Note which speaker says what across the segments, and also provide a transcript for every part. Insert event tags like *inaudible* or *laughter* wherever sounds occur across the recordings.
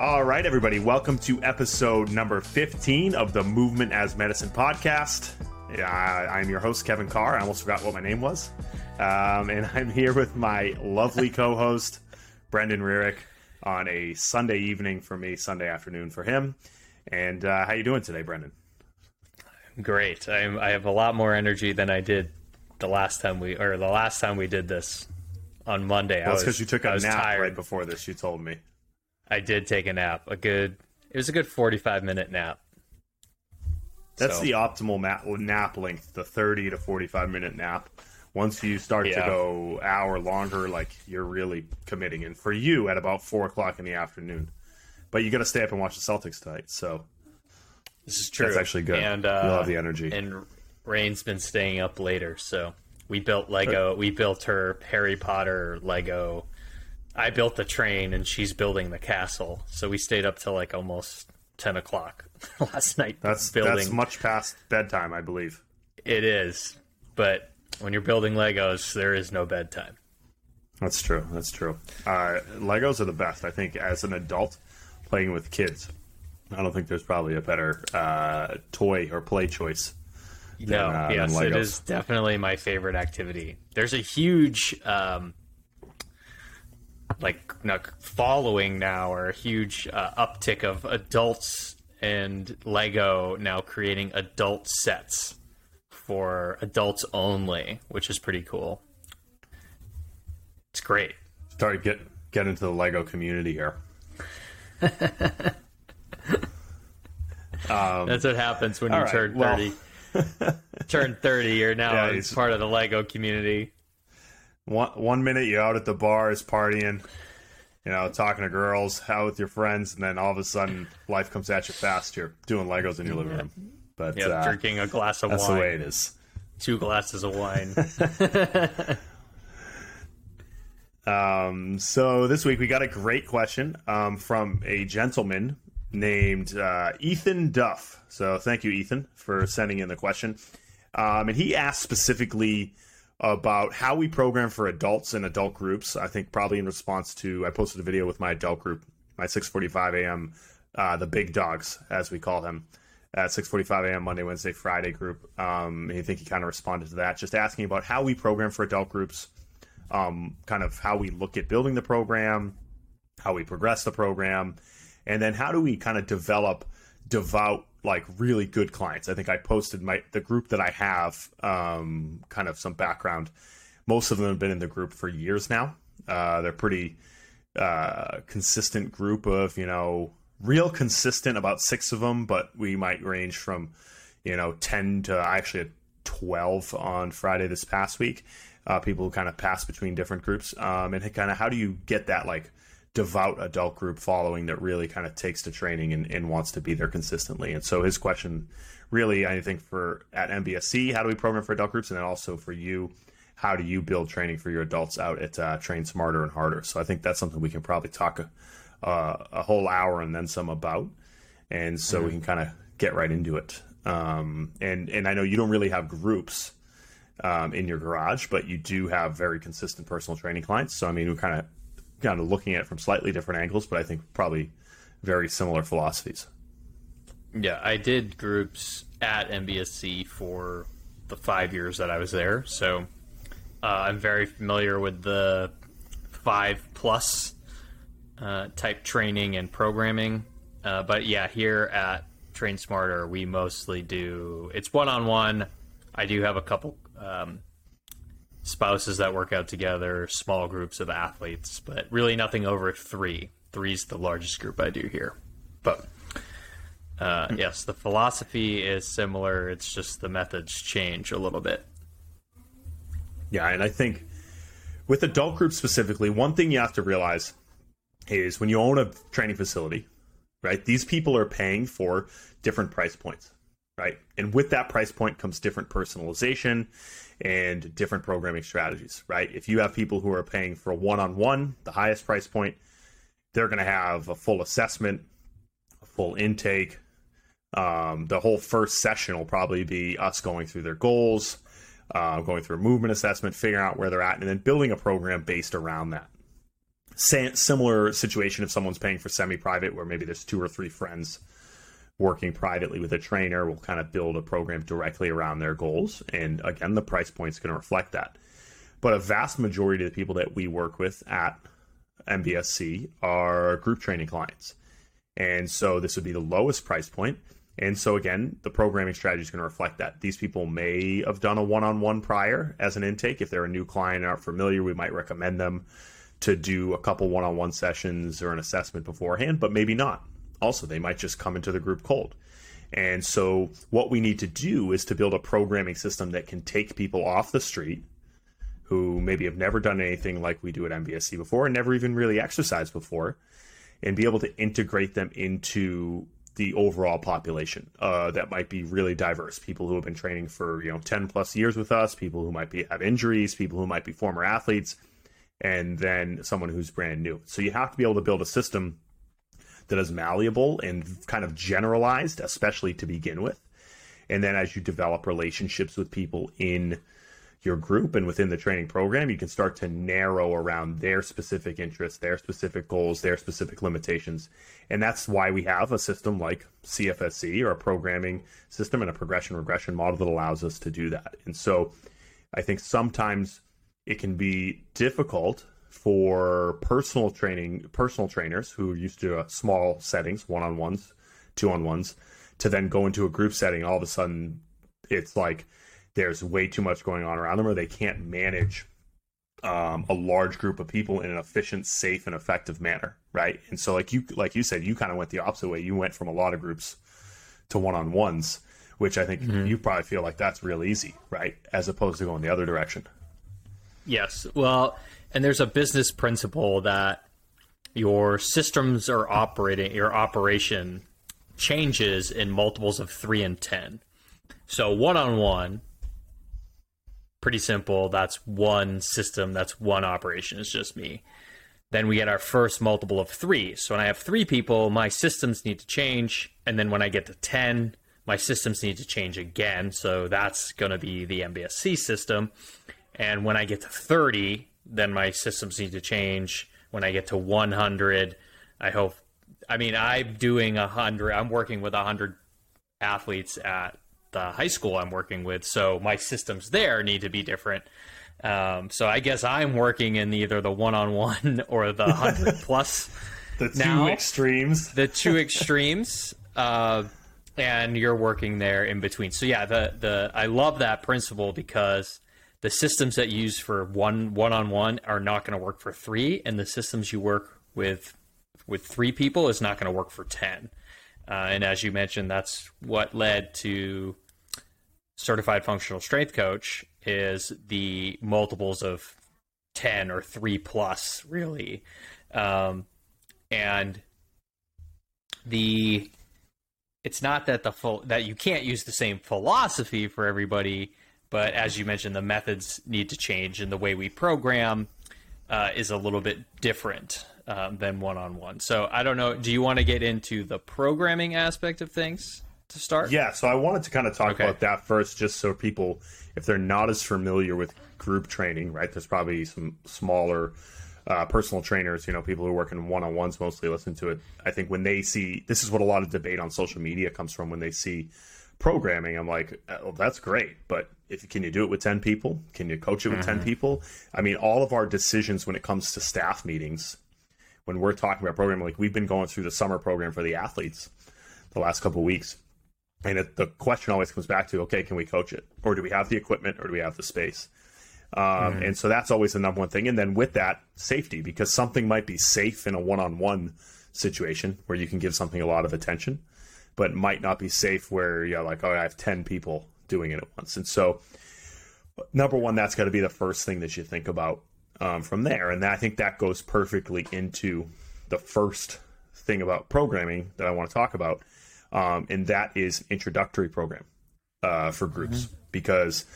Speaker 1: All right, everybody, welcome to episode number 15 of the Movement as Medicine podcast. I'm your host, Kevin Carr. I almost forgot what my name was. Um, and I'm here with my lovely *laughs* co host, Brendan Rearick, on a Sunday evening for me, Sunday afternoon for him. And uh, how you doing today, Brendan?
Speaker 2: Great. I'm, I have a lot more energy than I did the last time we, or the last time we did this on Monday.
Speaker 1: Well, it's because you took a nap tired. right before this. You told me.
Speaker 2: I did take a nap. A good. It was a good forty-five minute nap.
Speaker 1: That's so. the optimal nap, nap length, the thirty to forty-five minute nap. Once you start yeah. to go hour longer, like you're really committing. And for you, at about four o'clock in the afternoon, but you got to stay up and watch the Celtics tonight. So
Speaker 2: this is true.
Speaker 1: That's actually good. And uh, you'll have the energy.
Speaker 2: And Rain's been staying up later, so we built Lego. We built her Harry Potter Lego I built the train and she's building the castle. So we stayed up till like almost ten o'clock *laughs* last night.
Speaker 1: That's building. That's much past bedtime, I believe.
Speaker 2: It is, but when you're building Legos, there is no bedtime.
Speaker 1: That's true. That's true. Uh, Legos are the best. I think as an adult playing with kids, I don't think there's probably a better uh, toy or play choice.
Speaker 2: Than, no, uh, yes, it is definitely my favorite activity. There's a huge um, like following now or a huge uh, uptick of adults and Lego now creating adult sets for adults only, which is pretty cool. It's great.
Speaker 1: Start get get into the Lego community here. um, *laughs*
Speaker 2: That's what happens when you right, turn thirty. Well... *laughs* turn thirty, you're now yeah, part of the Lego community
Speaker 1: one one minute you're out at the bars partying, you know, talking to girls, out with your friends, and then all of a sudden life comes at you fast. You're doing Legos in your living room. But
Speaker 2: yeah, uh, drinking a glass of
Speaker 1: that's
Speaker 2: wine.
Speaker 1: That's the way it is.
Speaker 2: Two glasses of wine. *laughs*
Speaker 1: um, so this week we got a great question um, from a gentleman named uh, Ethan Duff. So thank you, Ethan, for sending in the question. Um, and he asked specifically about how we program for adults and adult groups. I think probably in response to I posted a video with my adult group, my 6:45 a.m. Uh, the big dogs as we call them at 6:45 a.m. Monday, Wednesday, Friday group. Um, and I think he kind of responded to that, just asking about how we program for adult groups, um, kind of how we look at building the program, how we progress the program, and then how do we kind of develop devout like really good clients. I think I posted my the group that I have, um, kind of some background. Most of them have been in the group for years now. Uh, they're pretty uh, consistent group of you know real consistent about six of them, but we might range from you know ten to actually twelve on Friday this past week. Uh, people who kind of pass between different groups, um, and kind of how do you get that like devout adult group following that really kind of takes to training and, and wants to be there consistently. And so his question really, I think for at MBSC, how do we program for adult groups? And then also for you, how do you build training for your adults out at uh, Train Smarter and Harder? So I think that's something we can probably talk a, uh, a whole hour and then some about. And so mm-hmm. we can kind of get right into it. Um, and, and I know you don't really have groups um, in your garage, but you do have very consistent personal training clients. So I mean, we kind of kind of looking at it from slightly different angles, but I think probably very similar philosophies.
Speaker 2: Yeah, I did groups at MBSC for the five years that I was there, so uh, I'm very familiar with the five plus uh, type training and programming. Uh, but yeah, here at Train Smarter, we mostly do it's one on one. I do have a couple um, spouses that work out together, small groups of athletes, but really nothing over three. Three's the largest group I do here. But uh, hmm. yes, the philosophy is similar. It's just the methods change a little bit.
Speaker 1: Yeah, and I think with adult groups specifically, one thing you have to realize is when you own a training facility, right? These people are paying for different price points, right? And with that price point comes different personalization and different programming strategies, right? If you have people who are paying for one on one, the highest price point, they're going to have a full assessment, a full intake. Um, the whole first session will probably be us going through their goals, uh, going through a movement assessment, figuring out where they're at, and then building a program based around that. similar situation if someone's paying for semi-private where maybe there's two or three friends working privately with a trainer will kind of build a program directly around their goals. And again the price point is going to reflect that. But a vast majority of the people that we work with at mbsc are group training clients. And so this would be the lowest price point. and so again the programming strategy is going to reflect that. These people may have done a one-on-one prior as an intake. If they're a new client and aren't familiar we might recommend them to do a couple one on one sessions or an assessment beforehand, but maybe not. Also, they might just come into the group cold. And so, what we need to do is to build a programming system that can take people off the street who maybe have never done anything like we do at MBSC before and never even really exercised before, and be able to integrate them into the overall population uh, that might be really diverse people who have been training for you know 10 plus years with us people who might be have injuries people who might be former athletes and then someone who's brand new. So you have to be able to build a system that is malleable and kind of generalized, especially to begin with. And then as you develop relationships with people in your group and within the training program, you can start to narrow around their specific interests, their specific goals, their specific limitations. And that's why we have a system like CFSC or a programming system and a progression regression model that allows us to do that. And so I think sometimes it can be difficult for personal training personal trainers who are used to uh, small settings one-on-ones two-on-ones to then go into a group setting all of a sudden it's like there's way too much going on around them or they can't manage um, a large group of people in an efficient safe and effective manner right and so like you like you said you kind of went the opposite way you went from a lot of groups to one-on-ones which i think mm-hmm. you probably feel like that's real easy right as opposed to going the other direction
Speaker 2: Yes. Well, and there's a business principle that your systems are operating, your operation changes in multiples of three and 10. So one on one, pretty simple. That's one system, that's one operation. It's just me. Then we get our first multiple of three. So when I have three people, my systems need to change. And then when I get to 10, my systems need to change again. So that's going to be the MBSC system. And when I get to 30, then my systems need to change. When I get to 100, I hope. I mean, I'm doing 100, I'm working with 100 athletes at the high school I'm working with. So my systems there need to be different. Um, so I guess I'm working in either the one on one or the 100 *laughs* plus.
Speaker 1: the two now, extremes.
Speaker 2: the two *laughs* extremes. Uh, and you're working there in between. So yeah, the the I love that principle because the systems that you use for one one on one are not going to work for three, and the systems you work with with three people is not going to work for ten. Uh, and as you mentioned, that's what led to certified functional strength coach is the multiples of 10 or 3 plus really um, and the it's not that the full that you can't use the same philosophy for everybody but as you mentioned, the methods need to change, and the way we program uh, is a little bit different um, than one on one. So I don't know. Do you want to get into the programming aspect of things to start?
Speaker 1: Yeah. So I wanted to kind of talk okay. about that first, just so people, if they're not as familiar with group training, right? There's probably some smaller. Uh, personal trainers, you know, people who work in one on ones mostly listen to it. I think when they see this is what a lot of debate on social media comes from when they see programming, I'm like, oh, that's great, but if can you do it with 10 people? Can you coach it with mm-hmm. 10 people? I mean, all of our decisions when it comes to staff meetings, when we're talking about programming, like we've been going through the summer program for the athletes the last couple weeks. And it, the question always comes back to, okay, can we coach it? Or do we have the equipment or do we have the space? Um, mm-hmm. And so that's always the number one thing. And then with that, safety, because something might be safe in a one on one situation where you can give something a lot of attention but might not be safe where you know like oh I have 10 people doing it at once. And so number one that's got to be the first thing that you think about um, from there. And I think that goes perfectly into the first thing about programming that I want to talk about. Um, and that is introductory program uh, for groups mm-hmm. because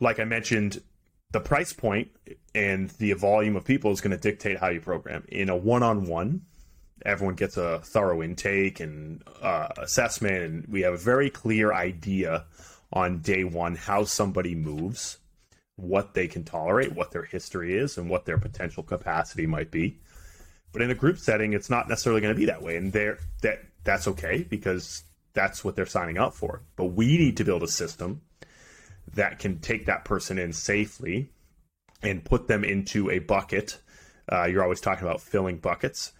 Speaker 1: like I mentioned, the price point and the volume of people is going to dictate how you program. In a one-on-one, everyone gets a thorough intake and uh, assessment, and we have a very clear idea on day one how somebody moves, what they can tolerate, what their history is, and what their potential capacity might be. But in a group setting, it's not necessarily going to be that way, and there that that's okay because that's what they're signing up for. But we need to build a system that can take that person in safely and put them into a bucket. Uh, you're always talking about filling buckets.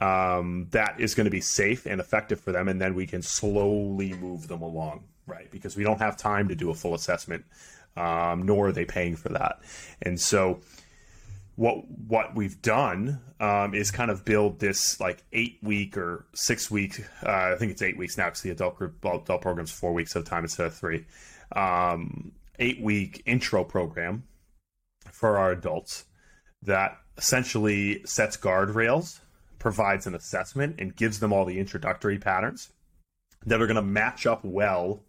Speaker 1: Um, that is going to be safe and effective for them, and then we can slowly move them along, right? Because we don't have time to do a full assessment, um, nor are they paying for that. And so, what what we've done um, is kind of build this like eight week or six week. Uh, I think it's eight weeks now because the adult group adult program's four weeks a time instead of three. Um, eight week intro program for our adults that essentially sets guardrails, provides an assessment, and gives them all the introductory patterns that are going to match up well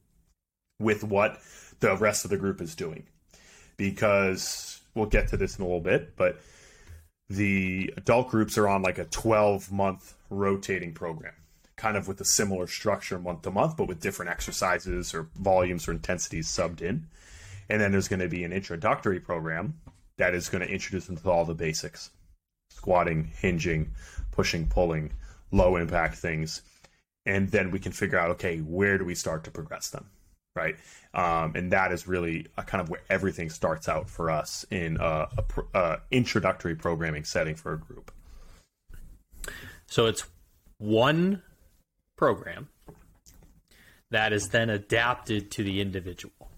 Speaker 1: with what the rest of the group is doing. Because we'll get to this in a little bit, but the adult groups are on like a 12 month rotating program, kind of with a similar structure month to month, but with different exercises or volumes or intensities subbed in. And then there's going to be an introductory program that is going to introduce them to all the basics squatting, hinging, pushing, pulling, low impact things. And then we can figure out, okay, where do we start to progress them? Right. Um, and that is really kind of where everything starts out for us in a, a, a introductory programming setting for a group.
Speaker 2: So it's one program that is then adapted to the individual.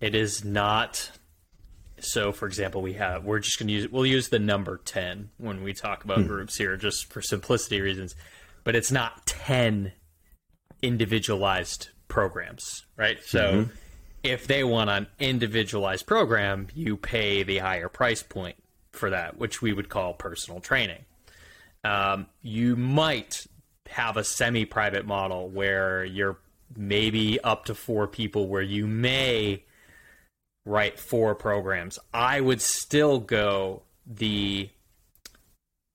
Speaker 2: It is not. So, for example, we have we're just going to use we'll use the number ten when we talk about hmm. groups here, just for simplicity reasons. But it's not ten individualized programs, right? So. Mm-hmm. If they want an individualized program, you pay the higher price point for that, which we would call personal training. Um, you might have a semi private model where you're maybe up to four people, where you may write four programs. I would still go the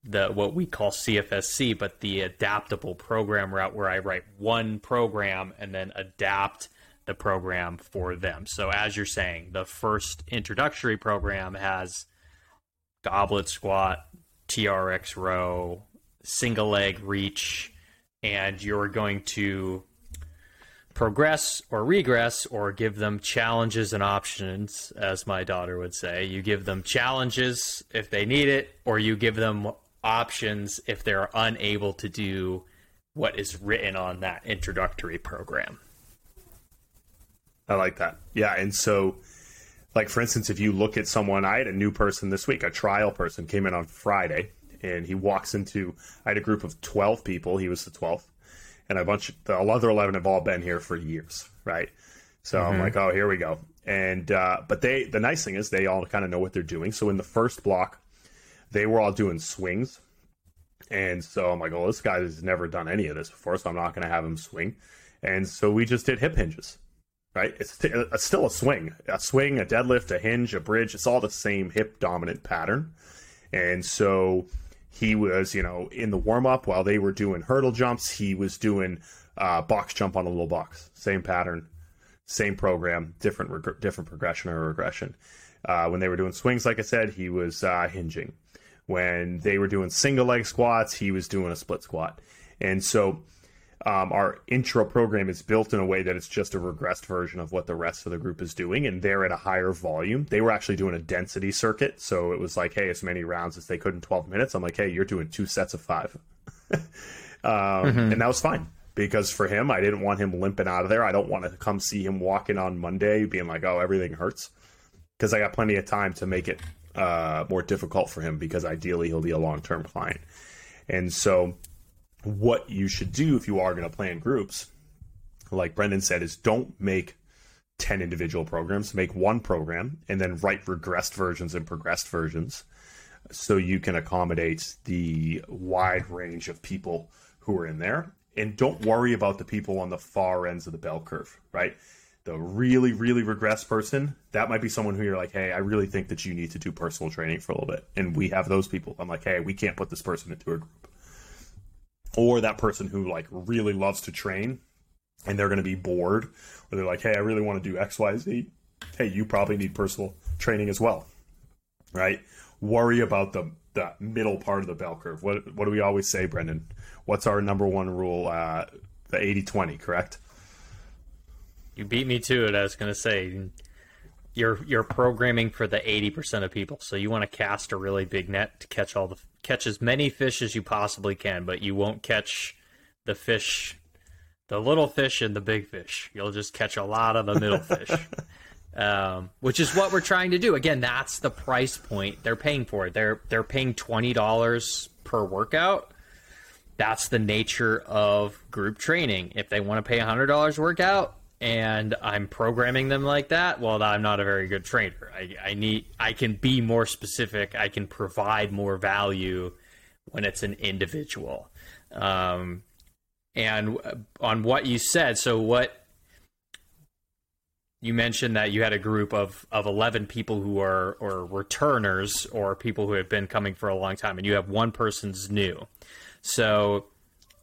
Speaker 2: the what we call CFSC, but the adaptable program route where I write one program and then adapt the program for them. So as you're saying, the first introductory program has goblet squat, TRX row, single leg reach, and you're going to progress or regress or give them challenges and options, as my daughter would say. You give them challenges if they need it, or you give them options if they're unable to do what is written on that introductory program.
Speaker 1: I like that. Yeah. And so, like, for instance, if you look at someone, I had a new person this week, a trial person came in on Friday, and he walks into, I had a group of 12 people. He was the 12th and a bunch of the other 11 have all been here for years right so mm-hmm. i'm like oh here we go and uh, but they the nice thing is they all kind of know what they're doing so in the first block they were all doing swings and so i'm like oh this guy has never done any of this before so i'm not going to have him swing and so we just did hip hinges right it's, t- it's still a swing a swing a deadlift a hinge a bridge it's all the same hip dominant pattern and so he was, you know, in the warm up while they were doing hurdle jumps, he was doing uh, box jump on a little box. Same pattern, same program, different reg- different progression or regression. Uh, when they were doing swings, like I said, he was uh, hinging. When they were doing single leg squats, he was doing a split squat. And so um, our intro program is built in a way that it's just a regressed version of what the rest of the group is doing, and they're at a higher volume. They were actually doing a density circuit, so it was like, hey, as many rounds as they could in 12 minutes. I'm like, hey, you're doing two sets of five. *laughs* um, mm-hmm. And that was fine because for him, I didn't want him limping out of there. I don't want to come see him walking on Monday being like, oh, everything hurts. Because I got plenty of time to make it uh, more difficult for him because ideally he'll be a long term client. And so what you should do if you are going to plan groups, like Brendan said, is don't make 10 individual programs, make one program and then write regressed versions and progressed versions so you can accommodate the wide range of people who are in there. And don't worry about the people on the far ends of the bell curve, right? The really, really regressed person, that might be someone who you're like, hey, I really think that you need to do personal training for a little bit. And we have those people. I'm like, hey, we can't put this person into a group or that person who like really loves to train and they're going to be bored or they're like hey i really want to do xyz hey you probably need personal training as well right worry about the the middle part of the bell curve. What what do we always say, Brendan? What's our number one rule? Uh, the 80-20, correct?
Speaker 2: You beat me to it. I was going to say you're you're programming for the 80% of people. So you want to cast a really big net to catch all the catch as many fish as you possibly can, but you won't catch the fish the little fish and the big fish. You'll just catch a lot of the middle fish. *laughs* Um, which is what we're trying to do. Again, that's the price point they're paying for it. They're they're paying twenty dollars per workout. That's the nature of group training. If they want to pay hundred dollars workout, and I'm programming them like that, well, I'm not a very good trainer. I, I need I can be more specific. I can provide more value when it's an individual. Um, and on what you said, so what you mentioned that you had a group of, of 11 people who are or returners or people who have been coming for a long time and you have one person's new so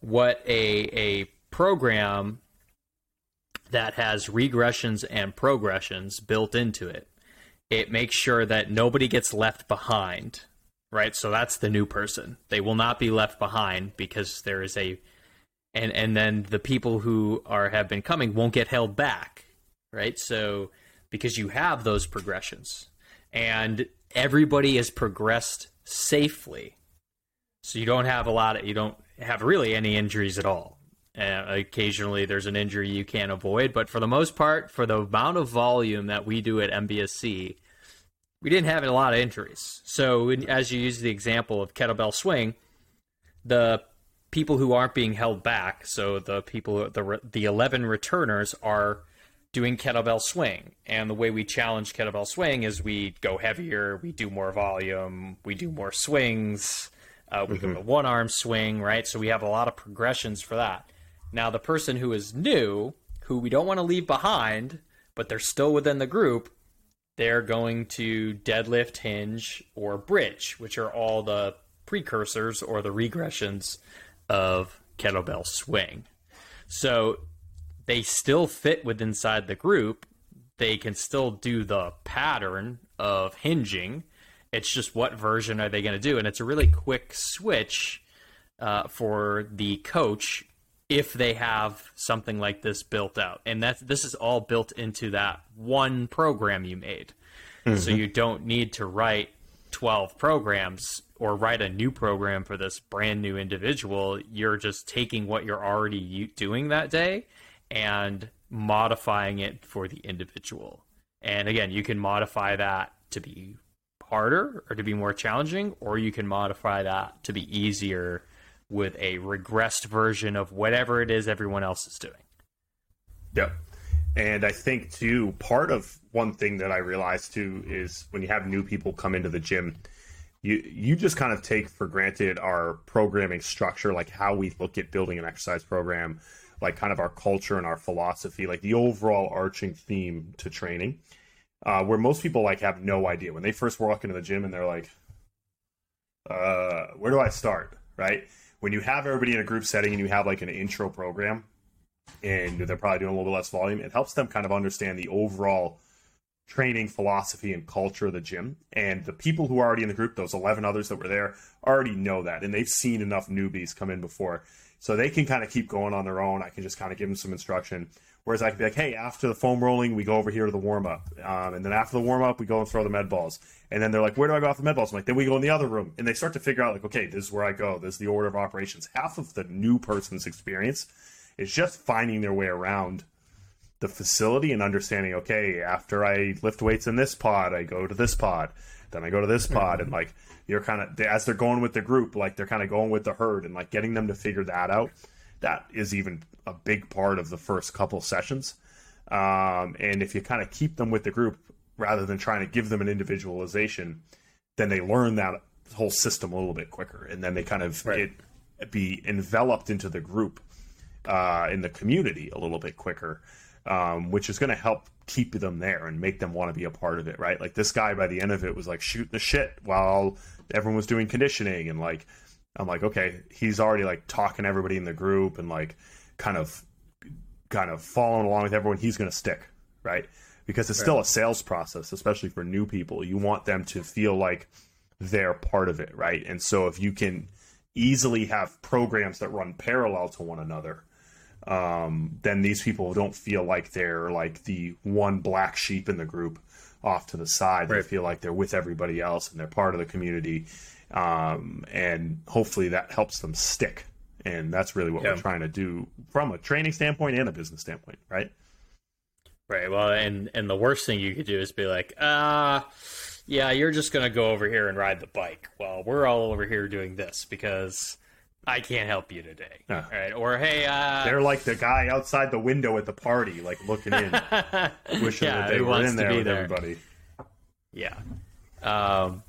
Speaker 2: what a a program that has regressions and progressions built into it it makes sure that nobody gets left behind right so that's the new person they will not be left behind because there is a and and then the people who are have been coming won't get held back right? So because you have those progressions and everybody has progressed safely. So you don't have a lot of, you don't have really any injuries at all. Uh, occasionally there's an injury you can't avoid, but for the most part, for the amount of volume that we do at MBSC, we didn't have a lot of injuries. So as you use the example of kettlebell swing, the people who aren't being held back, so the people the the 11 returners are doing kettlebell swing. And the way we challenge kettlebell swing is we go heavier, we do more volume, we do more swings, uh, we mm-hmm. go to one arm swing, right? So we have a lot of progressions for that. Now, the person who is new, who we don't want to leave behind, but they're still within the group, they're going to deadlift, hinge, or bridge, which are all the precursors or the regressions of kettlebell swing. So they still fit with inside the group. They can still do the pattern of hinging. It's just what version are they going to do? And it's a really quick switch uh, for the coach if they have something like this built out. And that's this is all built into that one program you made. Mm-hmm. So you don't need to write 12 programs or write a new program for this brand new individual. You're just taking what you're already doing that day and modifying it for the individual. And again, you can modify that to be harder or to be more challenging, or you can modify that to be easier with a regressed version of whatever it is everyone else is doing.
Speaker 1: Yep. And I think too, part of one thing that I realized too is when you have new people come into the gym, you you just kind of take for granted our programming structure, like how we look at building an exercise program, like kind of our culture and our philosophy, like the overall arching theme to training. Uh, where most people like have no idea when they first walk into the gym and they're like, uh, where do I start? Right? When you have everybody in a group setting and you have like an intro program and they're probably doing a little bit less volume, it helps them kind of understand the overall training philosophy and culture of the gym. And the people who are already in the group, those 11 others that were there, already know that. And they've seen enough newbies come in before so they can kind of keep going on their own. I can just kind of give them some instruction. Whereas I could be like, hey, after the foam rolling, we go over here to the warm up. Um, and then after the warm up, we go and throw the med balls. And then they're like, where do I go off the med balls? I'm like, then we go in the other room. And they start to figure out, like, okay, this is where I go. This is the order of operations. Half of the new person's experience is just finding their way around the facility and understanding, okay, after I lift weights in this pod, I go to this pod. Then I go to this pod. And like, you're kind of as they're going with the group, like they're kind of going with the herd, and like getting them to figure that out. That is even a big part of the first couple sessions. Um, and if you kind of keep them with the group rather than trying to give them an individualization, then they learn that whole system a little bit quicker, and then they kind of right. be enveloped into the group uh, in the community a little bit quicker, um, which is going to help keep them there and make them want to be a part of it, right? Like this guy by the end of it was like shooting the shit while everyone was doing conditioning and like I'm like, okay, he's already like talking to everybody in the group and like kind of kind of following along with everyone, he's gonna stick, right? Because it's right. still a sales process, especially for new people. You want them to feel like they're part of it, right? And so if you can easily have programs that run parallel to one another, um, then these people don't feel like they're like the one black sheep in the group off to the side. Right. They feel like they're with everybody else and they're part of the community. Um, and hopefully that helps them stick. And that's really what yeah. we're trying to do from a training standpoint and a business standpoint, right?
Speaker 2: Right. Well, and and the worst thing you could do is be like, ah. Uh yeah, you're just gonna go over here and ride the bike. Well, we're all over here doing this because I can't help you today. Huh. Right? Or hey, uh...
Speaker 1: they're like the guy outside the window at the party, like looking in, *laughs* wishing yeah, that they were in there with there. everybody.
Speaker 2: Yeah. Um,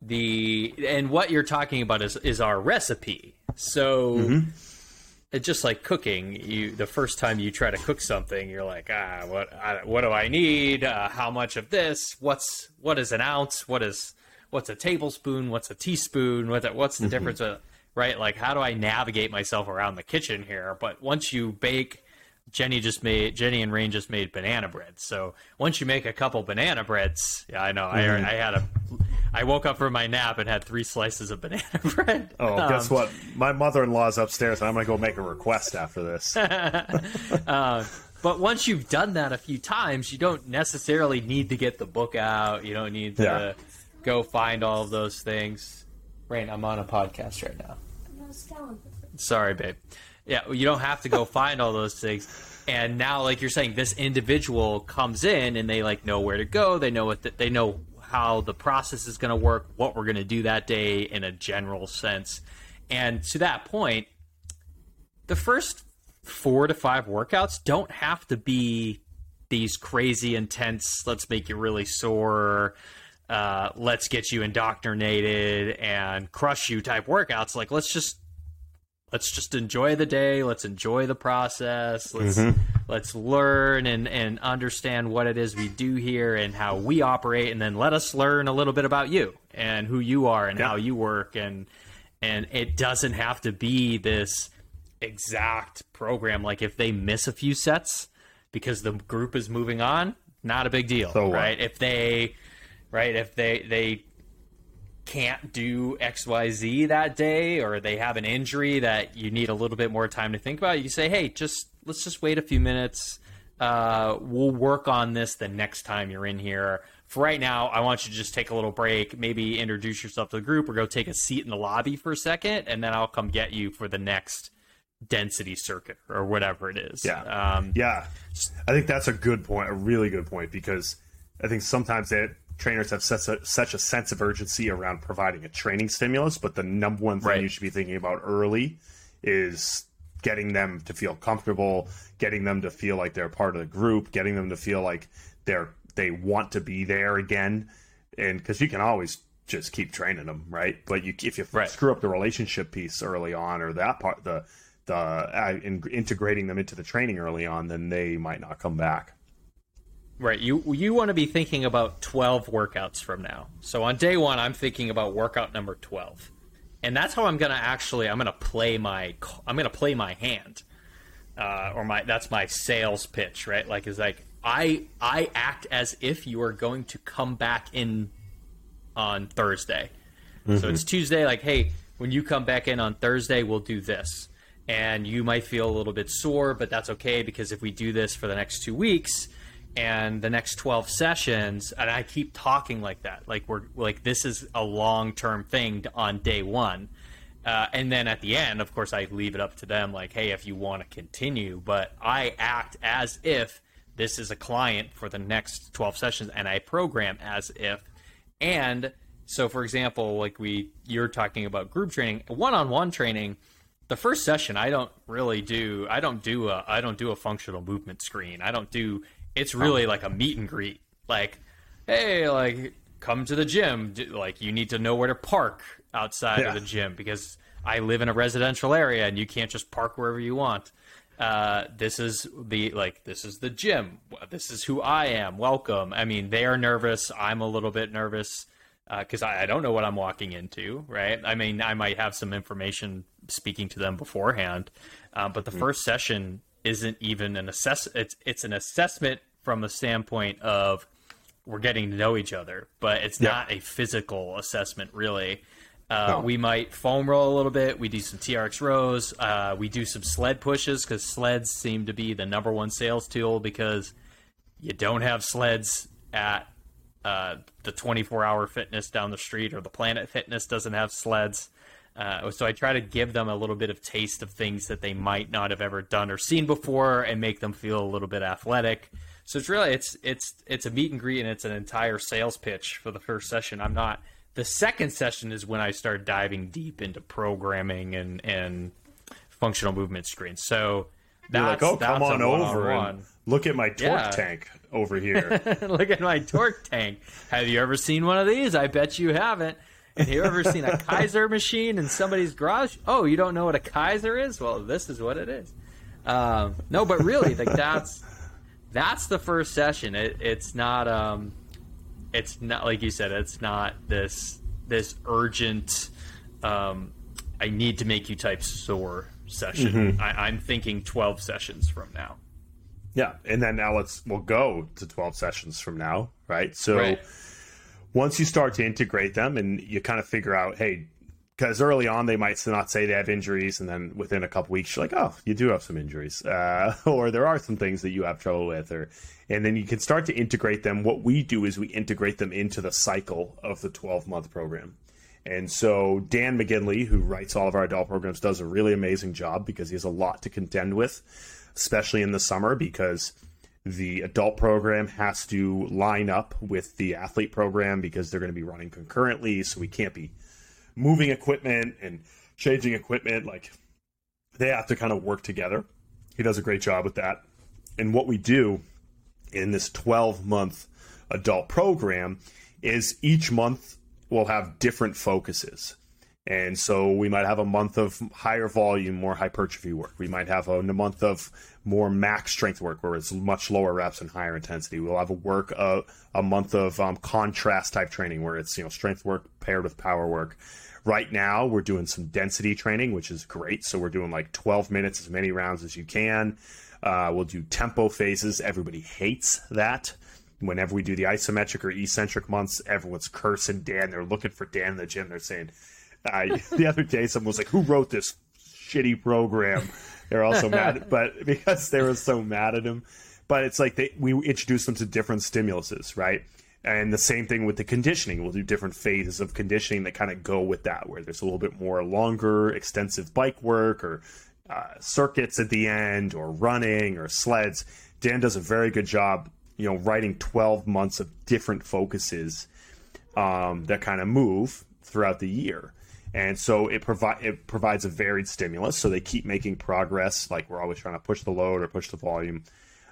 Speaker 2: the and what you're talking about is is our recipe. So. Mm-hmm it's just like cooking. You the first time you try to cook something, you're like, ah, what I, what do I need? Uh, how much of this? What's what is an ounce? What is what's a tablespoon? What's a teaspoon? What what's the mm-hmm. difference? Of, right? Like, how do I navigate myself around the kitchen here? But once you bake, Jenny just made Jenny and Rain just made banana bread. So once you make a couple banana breads, yeah, I know. Mm-hmm. I I had a I woke up from my nap and had three slices of banana *laughs* bread.
Speaker 1: Oh, um, guess what? My mother-in-law's upstairs, and I'm going to go make a request after this.
Speaker 2: uh, *laughs* but once you've done that a few times, you don't necessarily need to get the book out. You don't need to yeah. Go find all of those things. Rain, I'm on a podcast right now. Sorry, babe. Yeah, you don't have to go *laughs* find all those things. And now, like you're saying, this individual comes in and they like know where to go. They know what the, they know how the process is going to work, what we're going to do that day in a general sense. And to that point, the first four to five workouts don't have to be these crazy intense, let's make you really sore, uh, let's get you indoctrinated and crush you type workouts. Like, let's just let's just enjoy the day let's enjoy the process let's mm-hmm. let's learn and and understand what it is we do here and how we operate and then let us learn a little bit about you and who you are and yeah. how you work and and it doesn't have to be this exact program like if they miss a few sets because the group is moving on not a big deal so right if they right if they they can't do XYZ that day or they have an injury that you need a little bit more time to think about, you say, hey, just let's just wait a few minutes. Uh, we'll work on this the next time you're in here. For right now, I want you to just take a little break, maybe introduce yourself to the group or go take a seat in the lobby for a second, and then I'll come get you for the next density circuit or whatever it is.
Speaker 1: Yeah. Um, yeah. I think that's a good point, a really good point, because I think sometimes that trainers have such a, such a sense of urgency around providing a training stimulus, but the number one thing right. you should be thinking about early is getting them to feel comfortable, getting them to feel like they're part of the group, getting them to feel like they're they want to be there again, and because you can always just keep training them, right? But you if you right. screw up the relationship piece early on, or that part the the uh, in, integrating them into the training early on, then they might not come back.
Speaker 2: Right. You you want to be thinking about 12 workouts from now. So on day 1 I'm thinking about workout number 12. And that's how I'm going to actually I'm going to play my I'm going to play my hand. Uh, or my that's my sales pitch, right? Like is like I I act as if you are going to come back in on Thursday. Mm-hmm. So it's Tuesday like hey, when you come back in on Thursday, we'll do this. And you might feel a little bit sore, but that's okay because if we do this for the next 2 weeks, and the next 12 sessions and i keep talking like that like we're like this is a long-term thing on day one. Uh, and then at the end of course i leave it up to them like hey if you want to continue. But i act as if this is a client for the next 12 sessions and i program as if. And so for example like we you're talking about group training one-on-one training the first session i don't really do i don't do a i don't do a functional movement screen. I don't do it's really like a meet and greet. Like, hey, like come to the gym. Like you need to know where to park outside yeah. of the gym because I live in a residential area and you can't just park wherever you want. Uh, this is the like this is the gym. This is who I am. Welcome. I mean, they are nervous. I'm a little bit nervous because uh, I, I, don't know what I'm walking into. Right. I mean, I might have some information speaking to them beforehand, uh, but the mm-hmm. first session isn't even an assess. It's it's an assessment from a standpoint of we're getting to know each other, but it's
Speaker 1: Yeah.
Speaker 2: not a physical assessment really. Uh,
Speaker 1: No.
Speaker 2: We might foam roll a little bit. We do some TRX rows. Uh, we do some sled pushes because sleds seem to be the number one sales tool because you don't have sleds at uh, the 24 hour fitness down the street or the Planet Fitness doesn't have sleds. Uh, so I try to give them a little bit of taste of things that they might not have ever done or seen before, and make them feel a little bit athletic. So it's really it's it's it's a meet and greet, and it's an entire sales pitch for the first session. I'm not. The second session is when I start diving deep into programming and and functional movement screens. So
Speaker 1: You're
Speaker 2: that's
Speaker 1: like, oh, come
Speaker 2: that's a
Speaker 1: on over and look at my torque
Speaker 2: Yeah.
Speaker 1: tank over here. *laughs*
Speaker 2: Look at my torque tank. Have you ever seen one of these? I bet you haven't. Have you ever seen a Kaiser machine in somebody's garage? Oh, you don't know what a Kaiser is? Well, this is what it is. Um, no, but really, like that's that's the first session. It, it's not. Um, it's not like you said. It's not this this urgent. Um, I need to make you type sore session. I, I'm thinking twelve sessions from now.
Speaker 1: Yeah, and then now let's we'll go to 12 sessions from now, right? So
Speaker 2: Right.
Speaker 1: Once you start to integrate them and you kind of figure out, hey, because early on they might not say they have injuries, and then within a couple weeks you're like, oh, you do have some injuries, *laughs* uh, or there are some things that you have trouble with, or and then you can start to integrate them. What we do is we integrate them into the cycle of the 12 month program. And so Dan McGinley, who writes all of our adult programs, does a really amazing job because he has a lot to contend with, especially in the summer because the adult program has to line up with the athlete program because they're going to be running concurrently. So we can't be moving equipment and changing equipment. Like they have to kind of work together. He does a great job with that. And what we do in this 12 month adult program is each month we'll have different focuses. And so we might have a month of higher volume, more hypertrophy work. We might have a, a month of more max strength work where it's much lower reps and higher intensity. We'll have a work uh, a month of um, contrast type training where it's you know strength work paired with power work. Right now we're doing some density training, which is great. So we're doing like 12 minutes, as many rounds as you can. Uh, we'll do tempo phases. Everybody hates that whenever we do the isometric or eccentric months, everyone's cursing Dan. They're looking for Dan in the gym. They're saying, uh, the other day, someone was like, Who wrote this shitty program? They're also mad, *laughs* but because they were so mad at him. But it's like they, we introduce them to different stimuluses, right? And the same thing with the conditioning. We'll do different phases of conditioning that kind of go with that, where there's a little bit more longer, extensive bike work or uh, circuits at the end, or running or sleds. Dan does a very good job, you know, writing 12 months of different focuses um, that kind of move throughout the year. And so it provide it provides a varied stimulus, so they keep making progress. Like we're always trying to push the load or push the volume,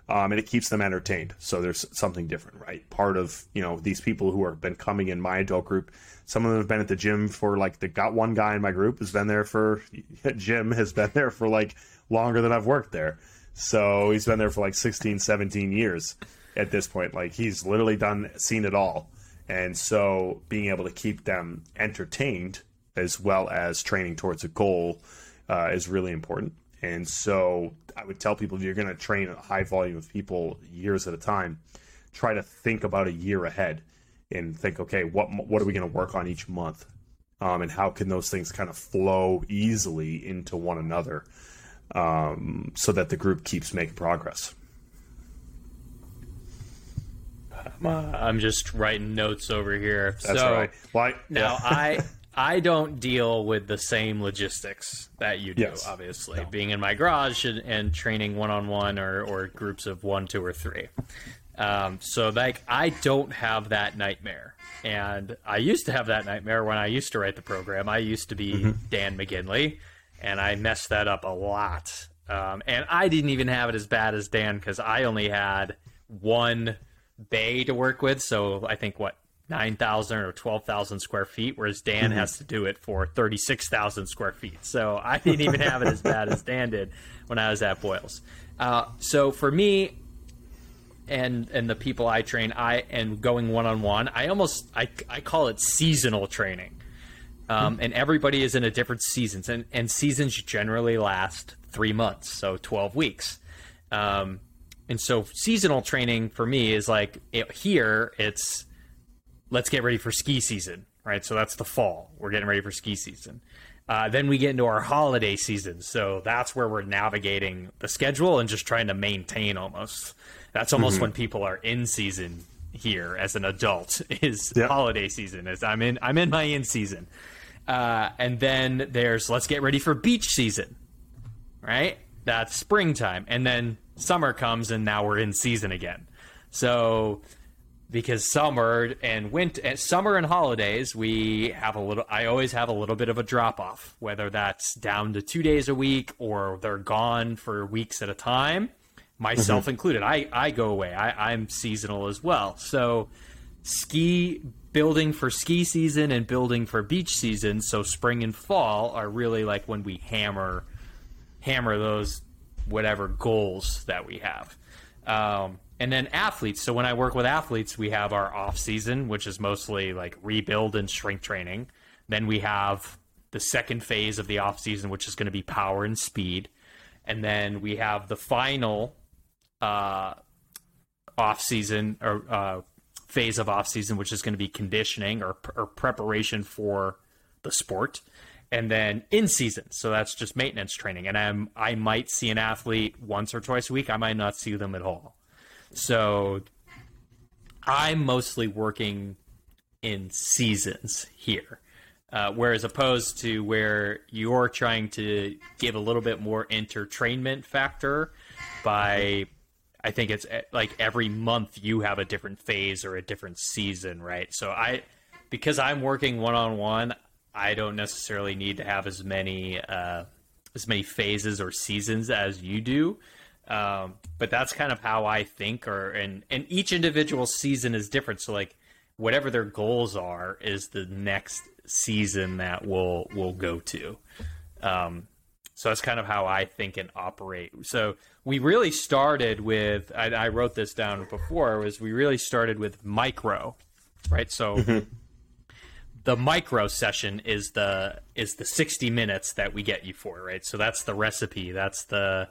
Speaker 1: um, and it keeps them entertained. So there's something different, right? Part of you know these people who have been coming in my adult group. Some of them have been at the gym for like the got one guy in my group has been there for *laughs* Jim has been there for like longer than I've worked there. So he's been there for like 16, 17 years at this point. Like he's literally done seen it all. And so being able to keep them entertained as well as training towards a goal uh, is really important. And so I would tell people if you're going to train a high volume of people years at a time, try to think about a year ahead and think, okay, what what are we going to work on each month, um, and how can those things kind of flow easily into one another, um, so that the group keeps making progress.
Speaker 2: Uh, I'm just writing notes over here.
Speaker 1: That's
Speaker 2: so
Speaker 1: right. Well, I,
Speaker 2: now I *laughs* I don't deal with the same logistics that you do.
Speaker 1: Yes.
Speaker 2: Obviously, being in my garage and, and training one on one or or groups of one, two, or three. Um, so like I don't have that nightmare, and I used to have that nightmare when I used to write the program. I used to be Dan McGinley, and I messed that up a lot. Um, and I didn't even have it as bad as Dan because I only had one bay to work with. So I think what nine thousand or twelve thousand square feet, whereas Dan has to do it for thirty six thousand square feet. So I didn't even have it as bad as Dan did when I was at Boyles. Uh, so for me, and and the people I train, I and going one on one, I almost I I call it seasonal training. Um, and everybody is in a different seasons, and, and seasons generally last three months, so twelve weeks. Um, and so seasonal training for me is like it, here it's let's get ready for ski season, right? So that's the fall. We're getting ready for ski season. Uh, then we get into our holiday season. So that's where we're navigating the schedule and just trying to maintain almost. That's almost mm-hmm. when people are in season here as an adult *laughs* is yep. holiday season. As I'm in, I'm in my in season. Uh, and then there's let's get ready for beach season, right? That's springtime. And then summer comes and now we're in season again. So because summer and winter summer and holidays we have a little i always have a little bit of a drop off whether that's down to two days a week or they're gone for weeks at a time myself mm-hmm. included. I i go away. I, i'm seasonal as well. So ski building for ski season and building for beach season so spring and fall are really like when we hammer hammer those whatever goals that we have. Um, and then athletes. So when I work with athletes, we have our off season, which is mostly like rebuild and strength training. Then we have the second phase of the off season, which is going to be power and speed. And then we have the final uh, off season or uh, phase of off season, which is going to be conditioning or, or preparation for the sport and then in season. So that's just maintenance training. And I'm I might see an athlete once or twice a week. I might not see them at all. So I'm mostly working in seasons here. Uh, whereas opposed to where you're trying to give a little bit more entertainment factor by I think it's eh, like every month you have a different phase or a different season, right? So I because I'm working one on one, I don't necessarily need to have as many uh, as many phases or seasons as you do. Um, but that's kind of how I think, or and and each individual season is different. So like whatever their goals are is the next season that we'll we'll go to. Um, so that's kind of how I think and operate. So we really started with I, I wrote this down before was we really started with micro, right? So. Mm-hmm the micro session is the is the 60 minutes that we get you for right so that's the recipe that's the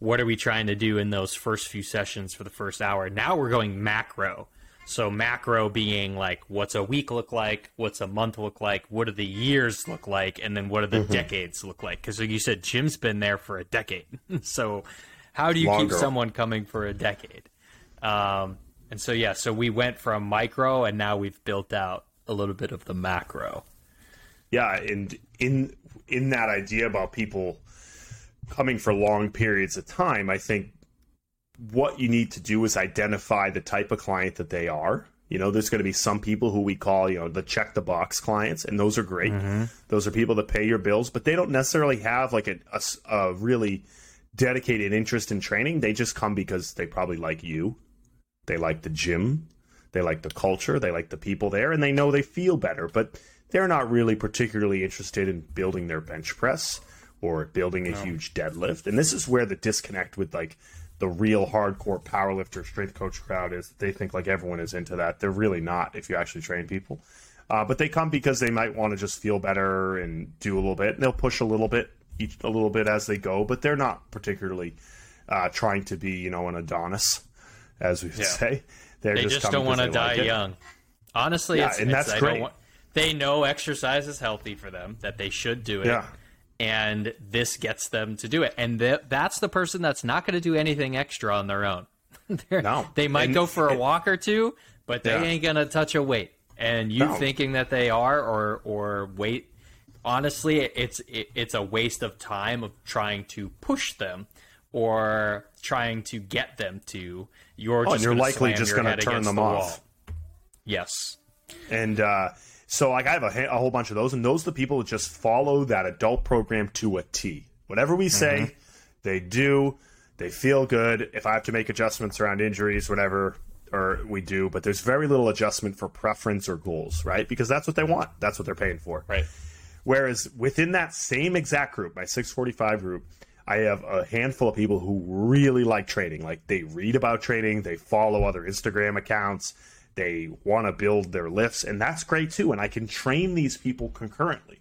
Speaker 2: what are we trying to do in those first few sessions for the first hour? Now we're going macro. So macro being like what's a week look like? What's a month look like? What do the years look like? And then what do the mm-hmm. decades look like? Because like you said jim's been there for a decade. *laughs* So how do you Longer. keep someone coming for a decade? Um, and so yeah so we went from micro and now we've built out a little bit of the macro.
Speaker 1: Yeah, and in in that idea about people coming for long periods of time, I think what you need to do is identify the type of client that they are. You know, there's going to be some people who we call, you know, the check the box clients, and those are great. Mm-hmm. Those are people that pay your bills, but they don't necessarily have like a, a, a really dedicated interest in training. They just come because they probably like you, they like the gym, they like the culture, they like the people there, and they know they feel better, but they're not really particularly interested in building their bench press or building a no. huge deadlift. And this is where the disconnect with like the real hardcore powerlifter strength coach crowd is. They think like everyone is into that. They're really not if you actually train people. Uh, but they come because they might want to just feel better and do a little bit, and they'll push a little bit each a little bit as they go. But they're not particularly uh, trying to be, you know, an Adonis, as we would yeah. say.
Speaker 2: They're they just, just don't want to die like young. Honestly, yeah, it's, and it's, that's great. Want, they know exercise is healthy for them, that they should do it. Yeah. And this gets them to do it. And th- that's the person that's not going to do anything extra on their own. *laughs* no. They might and, go for a walk or two, but they yeah. ain't going to touch a weight. And you no. thinking that they are or or wait honestly it's it, it's a waste of time of trying to push them or trying to get them to you're oh,
Speaker 1: you're likely just going to turn them the off.
Speaker 2: Yes.
Speaker 1: And uh, so, like, I have a, a, whole bunch of those, and those are the people that just follow that adult program to a T. Whatever we say, mm-hmm. they do. They feel good. If I have to make adjustments around injuries, whatever, or we do, but there's very little adjustment for preference or goals, right? Because that's what they want. That's what they're paying for.
Speaker 2: Right.
Speaker 1: Whereas within that same exact group, my 645 group, I have a handful of people who really like trading. Like they read about trading, they follow other Instagram accounts, they want to build their lifts, and that's great too. And I can train these people concurrently,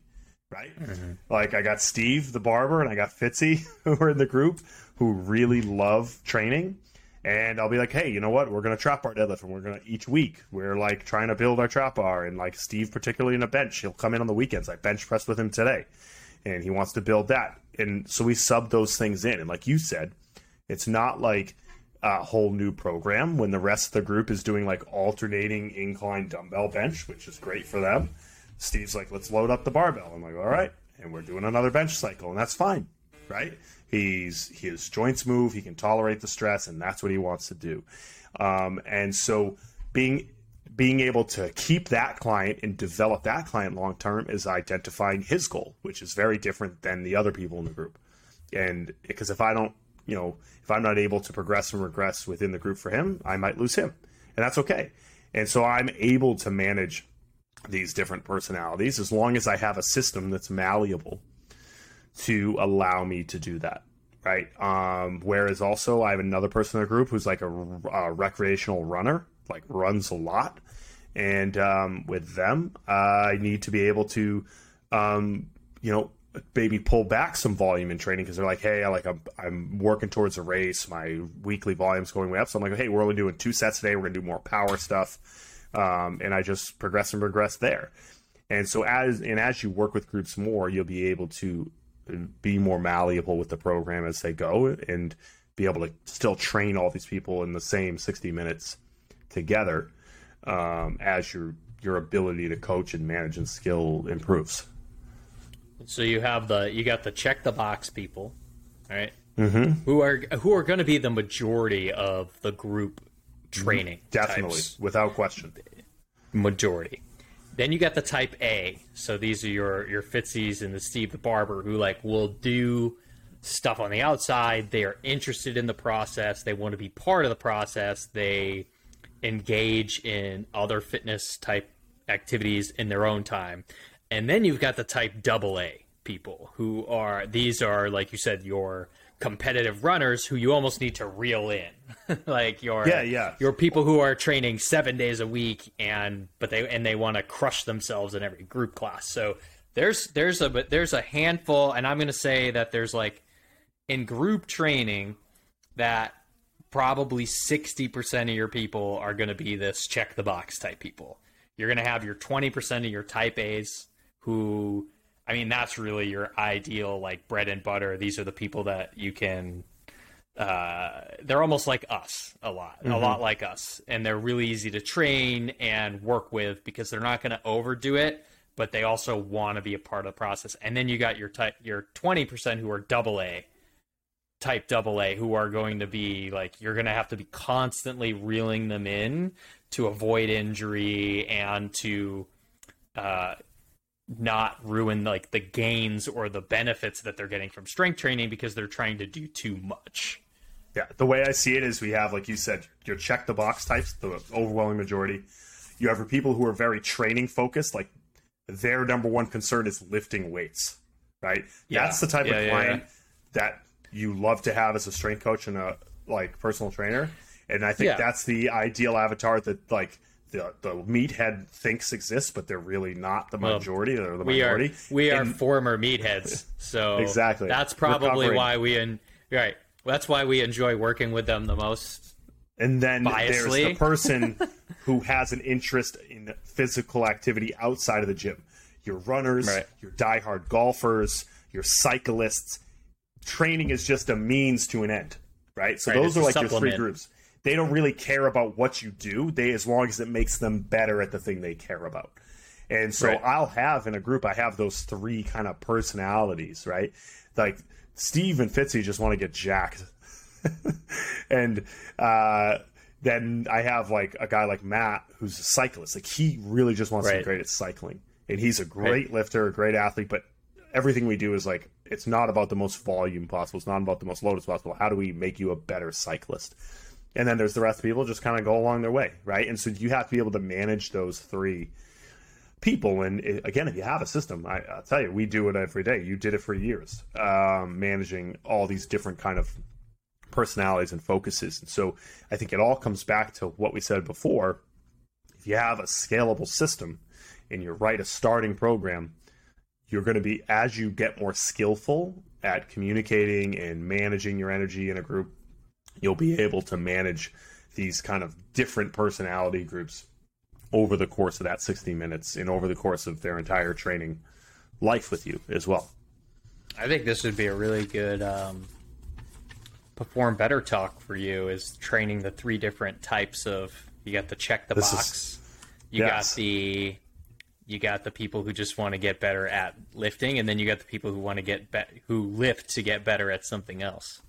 Speaker 1: right? Mm-hmm. Like I got Steve the barber and I got Fitzy *laughs* who are in the group who really love training. and I'll be like, hey, you know what? We're gonna trap bar deadlift, and we're gonna each week we're like trying to build our trap bar, and like Steve, particularly in a bench, he'll come in on the weekends. I bench pressed with him today, and he wants to build that, and so we sub those things in, and like you said, it's not like a whole new program when the rest of the group is doing like alternating incline dumbbell bench, which is great for them. Steve's like, let's load up the barbell. I'm like, all right, and we're doing another bench cycle, and that's fine, right? He's his joints move. He can tolerate the stress, and that's what he wants to do. Um, and so, being being able to keep that client and develop that client long term is identifying his goal, which is very different than the other people in the group. And because if I don't, you know, if I'm not able to progress and regress within the group for him, I might lose him, and that's okay. And so I'm able to manage these different personalities as long as I have a system that's malleable to allow me to do that right? Um, whereas also i have another person in the group who's like a, a recreational runner like runs a lot. And um, with them uh, i need to be able to um, you know maybe pull back some volume in training because they're like hey I like I'm, I'm working towards a race. My weekly volume's going way up. So i'm like hey we're only doing two sets today. We're to do more power stuff. Um, and i just progress and progress there. And so as and as you work with groups more you'll be able to be more malleable with the program as they go and be able to still train all these people in the same 60 minutes together um, as your your ability to coach and manage and skill improves.
Speaker 2: So you have the you got the check the box people, right?
Speaker 1: Mm-hmm.
Speaker 2: Who are who are going to be the majority of the group training?
Speaker 1: Definitely,
Speaker 2: types.
Speaker 1: without question.
Speaker 2: Majority. Then you got the type A. So these are your your Fitzies and the Steve the Barber who like will do stuff on the outside. They are interested in the process. They want to be part of the process. They engage in other fitness type activities in their own time. And then you've got the type double A people who are these are like you said your competitive runners who you almost need to reel in. *laughs* Like your
Speaker 1: Yeah, yeah.
Speaker 2: your people who are training 7 days a week and but they and they want to crush themselves in every group class. So there's there's a but there's a handful and I'm going to say that there's like in group training that probably 60% of your people are going to be this check the box type people. You're going to have your 20% of your type A's who I mean that's really your ideal like bread and butter. These are the people that you can uh, they're almost like us a lot, a lot like us, and they're really easy to train and work with because they're not going to overdo it, but they also want to be a part of the process. And then you got your type, your twenty percent who are double A, type double A, who are going to be like you're going to have to be constantly reeling them in to avoid injury and to uh, not ruin like the gains or the benefits that they're getting from strength training because they're trying to do too much.
Speaker 1: Yeah, the way I see it is we have, like you said, your check the box types, the overwhelming majority. You have people who are very training focused, like their number one concern is lifting weights, right?
Speaker 2: Yeah.
Speaker 1: That's the type
Speaker 2: Yeah,
Speaker 1: of
Speaker 2: yeah,
Speaker 1: client that you love to have as a strength coach and a like personal trainer. And I think
Speaker 2: Yeah.
Speaker 1: that's the ideal avatar that like the the meathead thinks exists, but they're really not the majority. They're the
Speaker 2: We are we are
Speaker 1: And-
Speaker 2: former meatheads, *laughs* so
Speaker 1: Exactly.
Speaker 2: That's probably why we en- right. That's why we enjoy working with them the most.
Speaker 1: And then there's the *laughs* person who has an interest in physical activity outside of the gym. Your runners,
Speaker 2: Right.
Speaker 1: your diehard golfers, your cyclists. Training is just a means to an end, right? So
Speaker 2: Right,
Speaker 1: those are like your three groups. They don't really care about what you do. They as long as it makes them better at the thing they care about. And so
Speaker 2: Right.
Speaker 1: I'll have in a group, I have those three kind of personalities, right? Like Steve and Fitzy just want to get jacked. *laughs* and uh, then I have like a guy like Matt who's a cyclist. Like he really just wants to be great at cycling. And he's a great lifter, a great athlete, but everything we do is like it's not about the most volume possible. It's not about the most load as possible. How do we make you a better cyclist? And then there's the rest of people just kind of go along their way, right? And so you have to be able to manage those three people. And it, again, if you have a system, I, I'll tell you, we do it every day. You did it for years, um, managing all these different kind of personalities and focuses. And so I think it all comes back to what we said before. If you have a scalable system and you write a starting program, you're going to be as you get more skillful at communicating and managing your energy in a group you'll be able to manage these kind of different personality groups over the course of that 60 minutes and over the course of their entire training life with you as well.
Speaker 2: I think this would be a really good um, perform better talk for you is training the three different types of you got the check the
Speaker 1: This
Speaker 2: box,
Speaker 1: is-
Speaker 2: you
Speaker 1: yes.
Speaker 2: got the you got the people who just want to get better at lifting, and then you got the people who want to get be- who lift to get better at something else.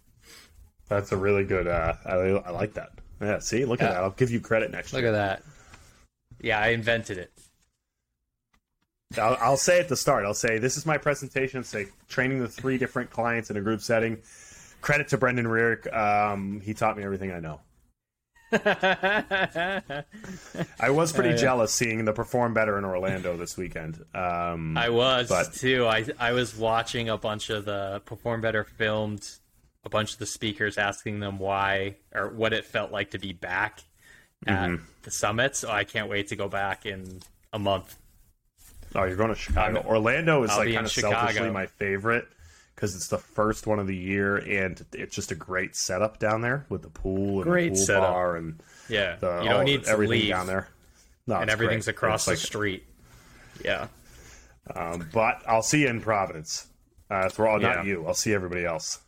Speaker 1: That's a really good. Uh, I, I like that. Yeah. See, look at that. I'll give you credit next
Speaker 2: Look
Speaker 1: year.
Speaker 2: at that. Yeah, I invented it.
Speaker 1: I'll, I'll say at the start. I'll say this is my presentation. Say training the three different clients in a group setting. Credit to Brendan Rearick. Um, he taught me everything I know. *laughs* I was pretty
Speaker 2: yeah.
Speaker 1: jealous seeing the perform better in Orlando this weekend. Um,
Speaker 2: I was
Speaker 1: But-
Speaker 2: too. I I was watching a bunch of the Perform Better filmed, a bunch of the speakers asking them why or what it felt like to be back at
Speaker 1: Mm-hmm.
Speaker 2: the summit. So I can't wait to go back in a month.
Speaker 1: oh, you're going to Chicago.
Speaker 2: I'm-
Speaker 1: Orlando is
Speaker 2: I'll
Speaker 1: like kind
Speaker 2: in
Speaker 1: of selfishly
Speaker 2: Chicago.
Speaker 1: my favorite because it's the first one of the year and it's just a great setup down there with the pool and
Speaker 2: Great
Speaker 1: the pool
Speaker 2: setup.
Speaker 1: bar and
Speaker 2: Yeah,
Speaker 1: the,
Speaker 2: you don't
Speaker 1: all-
Speaker 2: need
Speaker 1: everything down there. No,
Speaker 2: and everything's
Speaker 1: great.
Speaker 2: across the street. Yeah,
Speaker 1: Um, but I'll see you in Providence. Uh, where all not
Speaker 2: Yeah.
Speaker 1: you. I'll see everybody else.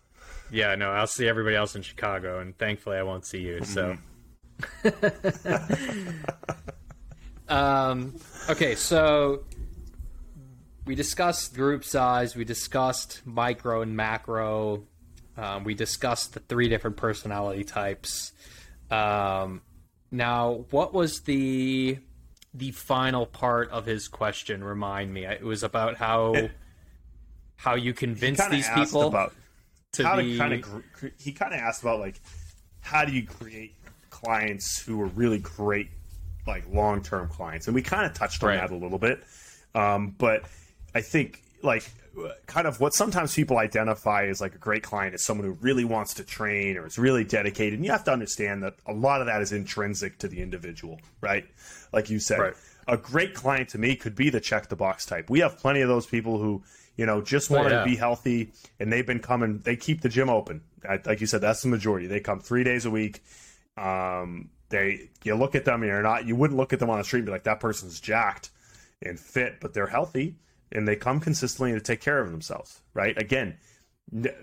Speaker 2: Yeah. No, I'll see everybody else in Chicago, and thankfully I won't see you. So. *laughs* um. Okay, so we discussed group size. We discussed micro and macro. Um, we discussed the three different personality types. Um, now, what was the the final part of his question? Remind me. It was about how how you convince these people
Speaker 1: about
Speaker 2: to
Speaker 1: how to kind of he kind of asked about like how do you create clients who are really great like long-term clients? And we kind of touched on
Speaker 2: Right.
Speaker 1: that a little bit. Um, but i think like kind of what sometimes people identify as like a great client is someone who really wants to train or is really dedicated. And you have to understand that a lot of that is intrinsic to the individual right? Like you said
Speaker 2: Right.
Speaker 1: a great client to me could be the check the box type. We have plenty of those people who you know just want
Speaker 2: yeah.
Speaker 1: to be healthy and they've been coming they keep the gym open. I, like you said that's the majority. They come three days a week. Um they you look at them and you're not you wouldn't look at them on the street and be like that person's jacked and fit but they're healthy and they come consistently to take care of themselves right? Again n-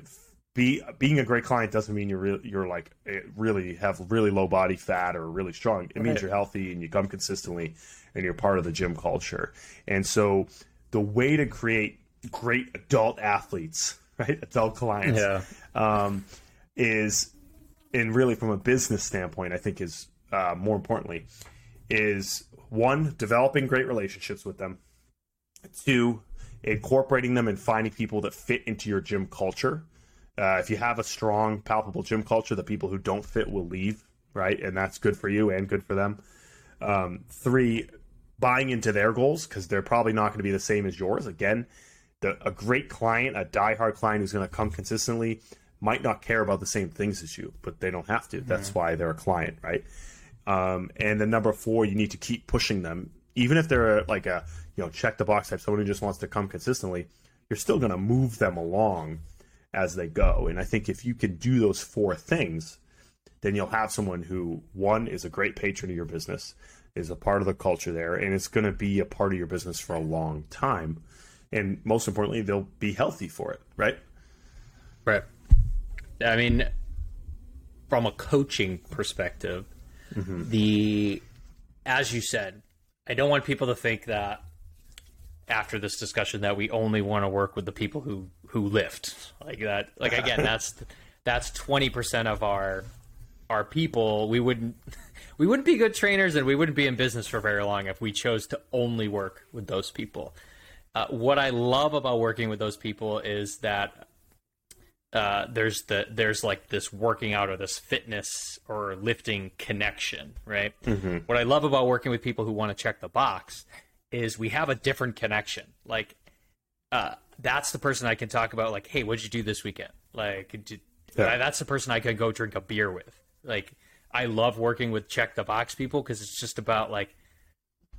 Speaker 1: be being a great client doesn't mean you're re- you're like eh, really have really low body fat or really strong. It means you're healthy and you come consistently and you're part of the gym culture. And so the way to create great adult athletes *laughs* right adult clients
Speaker 2: Yeah.
Speaker 1: um, is, and really from a business standpoint, I think is uh, more importantly, is one developing great relationships with them, two incorporating them and finding people that fit into your gym culture. Uh, if you have a strong, palpable gym culture, the people who don't fit will leave, right? And that's good for you and good for them. Um, three, buying into their goals because they're probably not going to be the same as yours. Again, the, a great client, a diehard client who's going to come consistently, might not care about the same things as you, but they don't have to. That's why they're a client, right? Um, and then number four, you need to keep pushing them, even if they're like a you know check the box type, someone who just wants to come consistently. You're still going to move them along as they go. And I think if you can do those four things, then you'll have someone who one is a great patron of your business, is a part of the culture there, and it's going to be a part of your business for a long time. And most importantly, they'll be healthy for it, right?
Speaker 2: Right. I mean, from a coaching perspective, mm-hmm. the as you said, I don't want people to think that after this discussion that we only want to work with the people who who lift like that. Like again, *laughs* that's that's twenty percent of our our people. We wouldn't *laughs* we wouldn't be good trainers, and we wouldn't be in business for very long if we chose to only work with those people. Uh, what I love about working with those people is that uh, there's the there's like this working out or this fitness or lifting connection, right? What I love about working with people who want to check the box is we have a different connection. Like, uh, that's the person I can talk about. Like, hey, what'd you do this weekend? Like, did,
Speaker 1: Yeah.
Speaker 2: that's the person I can go drink a beer with. Like, I love working with check the box people because it's just about like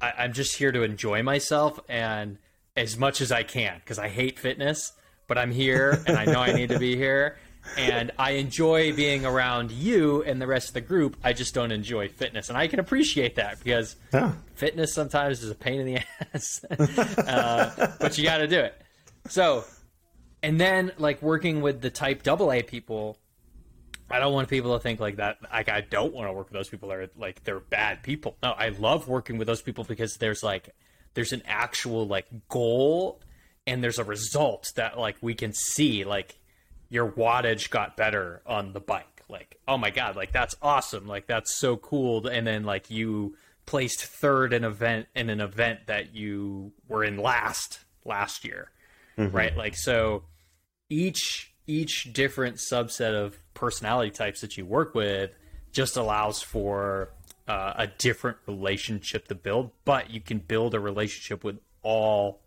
Speaker 2: I, I'm just here to enjoy myself and as much as I can because I hate fitness, but I'm here and I know I need to be here. and I enjoy being around you and the rest of the group. I just don't enjoy fitness, and I can appreciate that because
Speaker 1: Yeah.
Speaker 2: fitness sometimes is a pain in the *laughs* ass, uh, but you got to do it. So, and then like working with the type double A people, I don't want people to think like that. Like I don't want to work with those people. Are like they're bad people. No, I love working with those people because there's like there's an actual like goal and there's a result that like we can see. Like your wattage got better on the bike. Like oh my god, like that's awesome. Like that's so cool. And then like you placed third in event in an event that you were in last last year, mm-hmm. right? Like so each each different subset of personality types that you work with just allows for uh, a different relationship to build but you can build a relationship with all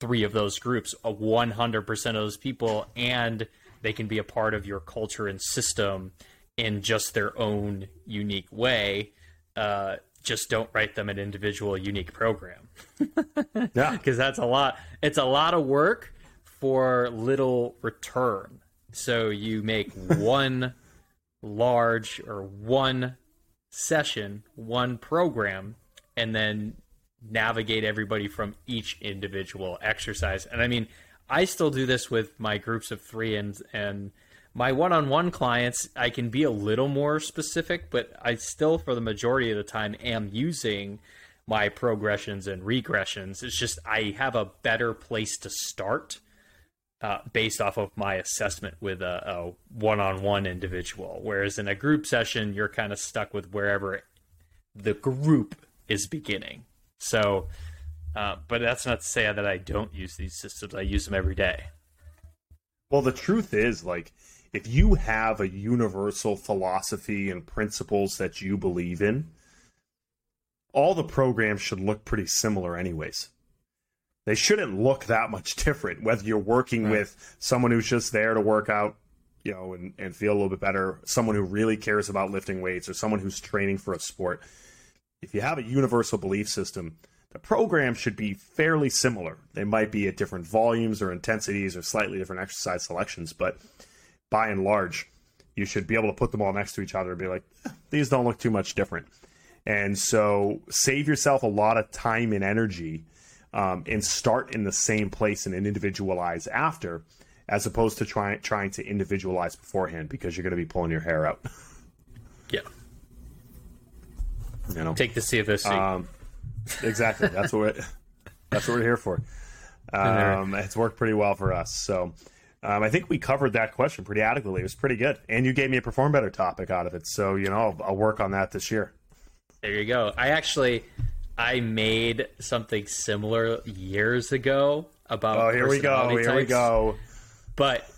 Speaker 2: three of those groups a 100% of those people and they can be a part of your culture and system in just their own unique way uh, just don't write them an individual unique program *laughs*
Speaker 1: Yeah.
Speaker 2: because that's a lot. It's a lot of work for little return. So you make *laughs* one large or one session, one program, and then navigate everybody from each individual exercise. And I mean, I still do this with my groups of three and and my one-on-one clients i can be a little more specific but i still for the majority of the time am using my progressions and regressions it's just i have a better place to start uh, based off of my assessment with a, a one-on-one individual. Whereas in a group session you're kind of stuck with wherever the group is beginning. So uh, but that's not to say that i don't use these systems. I use them every day.
Speaker 1: Well, the truth is, like, if you have a universal philosophy and principles that you believe in, all the programs should look pretty similar, anyways. They shouldn't look that much different, whether you're working with someone who's just there to work out, you know, and, and feel a little bit better, someone who really cares about lifting weights, or someone who's training for a sport. If you have a universal belief system, the program should be fairly similar. They might be at different volumes or intensities or slightly different exercise selections, but by and large, you should be able to put them all next to each other and be like, "Eh, these don't look too much different. And so save yourself a lot of time and energy um, and start in the same place and individualize after, as opposed to trying trying to individualize beforehand because you're going to be pulling your hair out. *laughs*
Speaker 2: yeah
Speaker 1: You know,
Speaker 2: take the CFSC.
Speaker 1: Um, exactly. That's what we're, *laughs* that's what we're here for. Um, it's worked pretty well for us. So um, I think we covered that question pretty adequately. It was pretty good, and you gave me a perform better topic out of it. So you know, I'll, I'll work on that this year.
Speaker 2: There you go. I actually I made something similar years ago about
Speaker 1: Oh, here we go. Here we go.
Speaker 2: But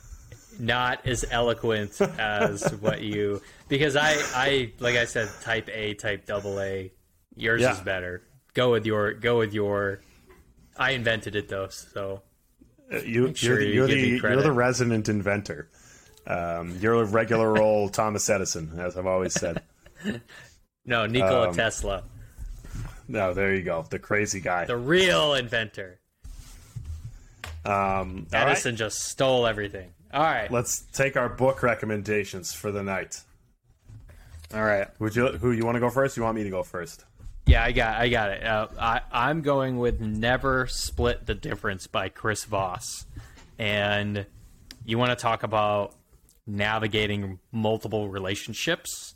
Speaker 2: not as eloquent as *laughs* what you because I I like I said type A, type double A. Yours
Speaker 1: Yeah.
Speaker 2: is better. Go with your go with your I invented it though, so
Speaker 1: Uh, You,
Speaker 2: sure
Speaker 1: you're, the,
Speaker 2: you
Speaker 1: you're, the, you're the resident inventor. Um, you're a regular *laughs* old Thomas Edison, as I've always said.
Speaker 2: no, Nikola
Speaker 1: Um,
Speaker 2: Tesla,
Speaker 1: No, there you go, the crazy guy.
Speaker 2: the real inventor.
Speaker 1: Um, all right,
Speaker 2: Edison just stole everything. All right.
Speaker 1: let's take our book recommendations for the night.
Speaker 2: All right.
Speaker 1: Would you? Who you want to go first? You want me to go first?
Speaker 2: Yeah, I got, I got it. Uh, I, I'm going with "Never Split the Difference" by Chris Voss, and you want to talk about navigating multiple relationships?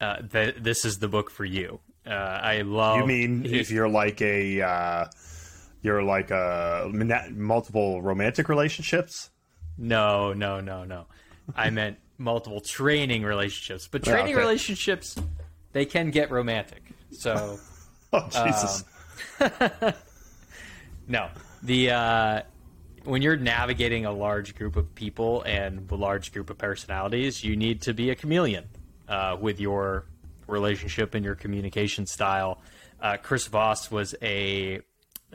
Speaker 2: Uh, th- this is the book for you. Uh, I love.
Speaker 1: You mean
Speaker 2: he-
Speaker 1: if you're like a uh, you're like a multiple romantic relationships?
Speaker 2: No, no, no, no. I meant multiple training relationships, but training
Speaker 1: okay.
Speaker 2: relationships they can get romantic. So. *laughs*
Speaker 1: Oh Jesus! *laughs*
Speaker 2: No, the uh, when you're navigating a large group of people and a large group of personalities, you need to be a chameleon uh, with your relationship and your communication style. Uh, Chris Voss was a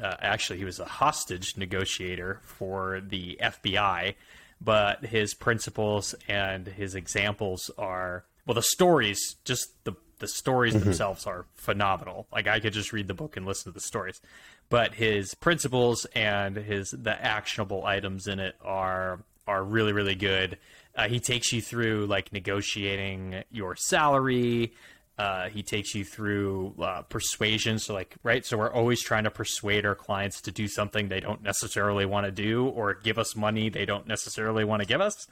Speaker 2: uh, actually he was a hostage negotiator for the FBI, but his principles and his examples are well the stories just the the stories themselves are phenomenal. Like I could just read the book and listen to the stories, but his principles and his the actionable items in it are are really really good. Uh, he takes you through like negotiating your salary. Uh, he takes you through uh, persuasion. So, like, right? So, we're always trying to persuade our clients to do something they don't necessarily want to do or give us money they don't necessarily want to give us.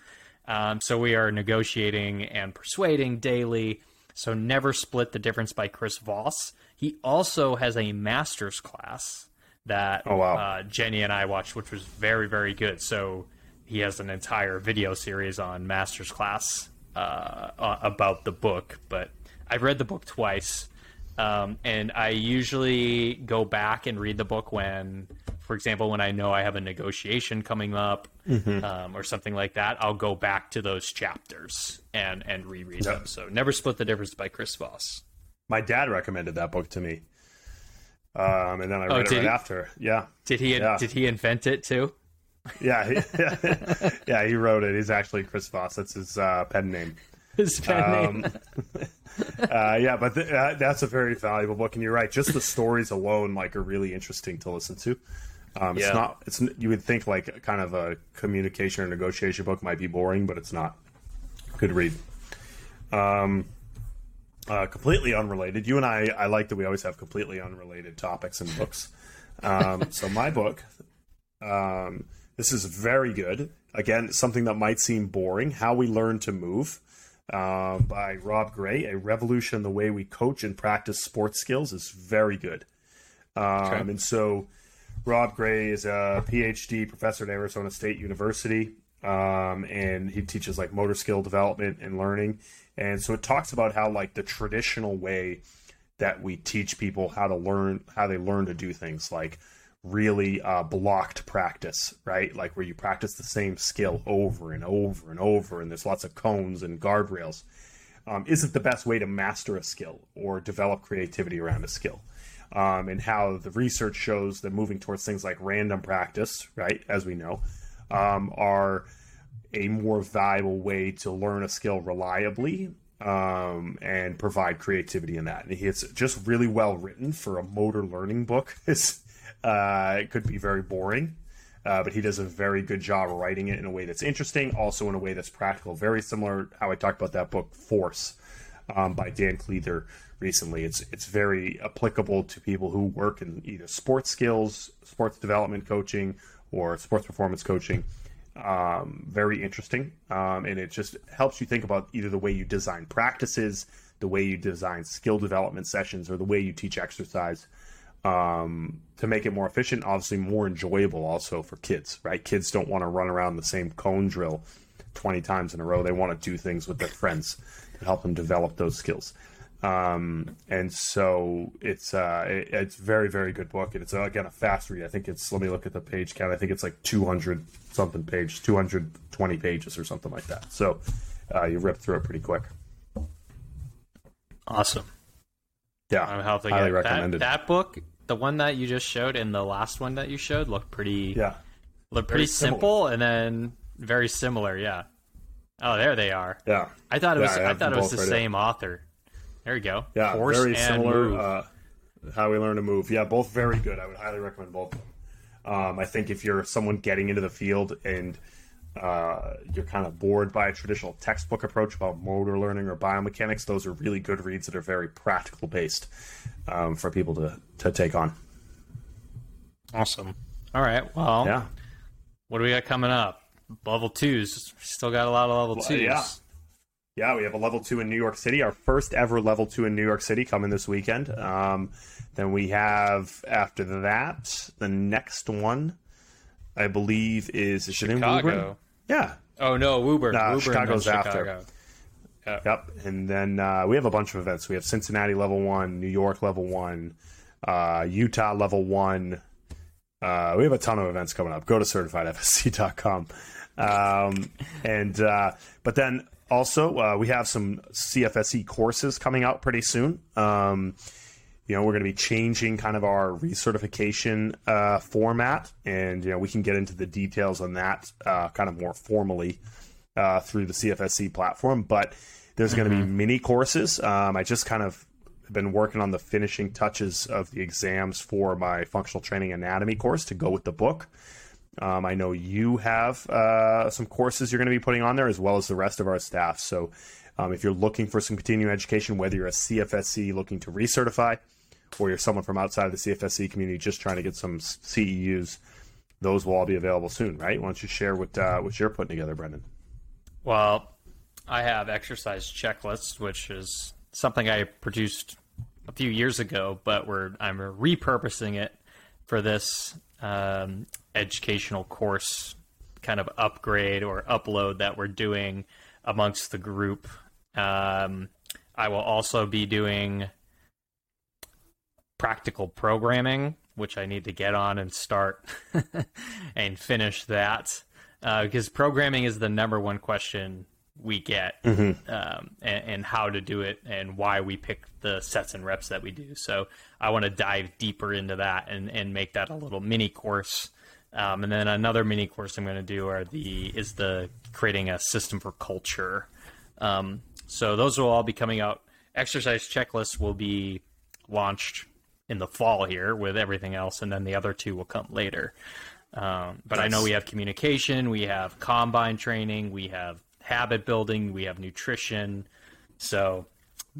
Speaker 2: Um, so, we are negotiating and persuading daily. So, Never Split the Difference by Chris Voss. He also has a master's class that
Speaker 1: oh, wow.
Speaker 2: uh, Jenny and I watched, which was very, very good. So, he has an entire video series on master's class uh, about the book, but I've read the book twice, um, and I usually go back and read the book when, for example, when I know I have a negotiation coming up mm-hmm. um, or something like that. I'll go back to those chapters and and reread yep. them. So, never split the difference by Chris Voss.
Speaker 1: My dad recommended that book to me, um, and then I oh, read oh, it right he, after. Yeah.
Speaker 2: Did he?
Speaker 1: Yeah.
Speaker 2: Did he invent it too?
Speaker 1: yeah, he, yeah, *laughs* *laughs* yeah, he wrote it. He's actually Chris Voss. That's his uh, pen name.
Speaker 2: His pen um, *laughs*
Speaker 1: uh, yeah, but th- uh, that's a very valuable book, and you're right. Just the stories alone, like, are really interesting to listen to. Um, it's yeah. not. It's you would think like kind of a communication or negotiation book might be boring, but it's not. Good read. Um, uh, completely unrelated. You and I, I like that we always have completely unrelated topics and books. Um, so my book, um, this is very good. Again, something that might seem boring. How we learn to move uh, by Rob Gray. A revolution in the way we coach and practice sports skills is very good. Um, okay. And so, Rob Gray is a PhD professor at Arizona State University, um, and he teaches like motor skill development and learning. And so, it talks about how like the traditional way that we teach people how to learn how they learn to do things like really uh, blocked practice, right? Like where you practice the same skill over and over and over, and there's lots of cones and guardrails, um, isn't the best way to master a skill or develop creativity around a skill. Um, and how the research shows that moving towards things like random practice, right, as we know, um, are a more valuable way to learn a skill reliably um, and provide creativity in that. And it's just really well written for a motor learning book. *laughs* uh, it could be very boring, uh, but he does a very good job writing it in a way that's interesting, also in a way that's practical. Very similar how I talked about that book Force um, by Dan Cleather recently. It's it's very applicable to people who work in either sports skills, sports development coaching, or sports performance coaching. Um, very interesting, um, and it just helps you think about either the way you design practices, the way you design skill development sessions, or the way you teach exercise um, to make it more efficient, obviously more enjoyable also for kids, right? Kids don't want to run around the same cone drill 20 times in a row. They want to do things with their friends to help them develop those skills. Um, and so it's uh, it, it's very very good book, and it's uh, again a fast read. I think it's let me look at the page count. I think it's like 200 something page, 220 pages or something like that. So uh, you rip through it pretty quick.
Speaker 2: Awesome.
Speaker 1: Yeah, I'm highly get recommended.
Speaker 2: That, that, book, the one that you just showed, and the last one that you showed, looked pretty.
Speaker 1: Yeah,
Speaker 2: looked pretty simple, and then very similar. Yeah. Oh, there they are.
Speaker 1: Yeah.
Speaker 2: I thought it was. I, I thought it was the right same here. author. There you go.
Speaker 1: Yeah, Force very similar. Uh, how we learn to move. Yeah, both very good. I would highly recommend both of them. Um, I think if you're someone getting into the field and uh, you're kind of bored by a traditional textbook approach about motor learning or biomechanics, those are really good reads that are very practical based um, for people to, to take on.
Speaker 2: Awesome. All right. Well, yeah. What do we got coming up? Level twos. Still got a lot of level well, twos.
Speaker 1: Yeah. Yeah, we have a level two in New York City, our first ever level two in New York City coming this weekend. Um, then we have after that the next one I believe is, is
Speaker 2: Chicago.
Speaker 1: Yeah.
Speaker 2: Oh no, Woburn.
Speaker 1: Nah,
Speaker 2: Woburn
Speaker 1: Chicago's after. Yep. yep. And then uh, we have a bunch of events. We have Cincinnati level one, New York level one, uh, Utah level one. Uh, we have a ton of events coming up. Go to certifiedfsc.com. Um, and uh, but then also uh, we have some CFSC courses coming out pretty soon. Um, you know, we're going to be changing kind of our recertification uh, format, and you know, we can get into the details on that uh, kind of more formally uh, through the CFSC platform. But there's mm-hmm. going to be mini courses. Um, I just kind of been working on the finishing touches of the exams for my functional training anatomy course to go with the book. Um, I know you have uh, some courses you're going to be putting on there, as well as the rest of our staff. So, um, if you're looking for some continuing education, whether you're a CFSC looking to recertify, or you're someone from outside of the CFSC community just trying to get some CEUs, those will all be available soon, right? Why don't you share what uh, what you're putting together, Brendan?
Speaker 2: Well, I have exercise checklists, which is something I produced a few years ago, but we're I'm repurposing it for this um, educational course kind of upgrade or upload that we're doing amongst the group. Um, I will also be doing practical programming, which I need to get on and start *laughs* and finish that. Uh, because programming is the number one question we get mm-hmm. um, and, and, how to do it and why we pick the sets and reps that we do. So I want to dive deeper into that and, and make that a little mini course. Um, and then another mini course I'm going to do are the is the creating a system for culture. Um, so those will all be coming out. Exercise checklists will be launched in the fall here with everything else, and then the other two will come later. Um, but nice. I know we have communication, we have combine training, we have habit building, we have nutrition. So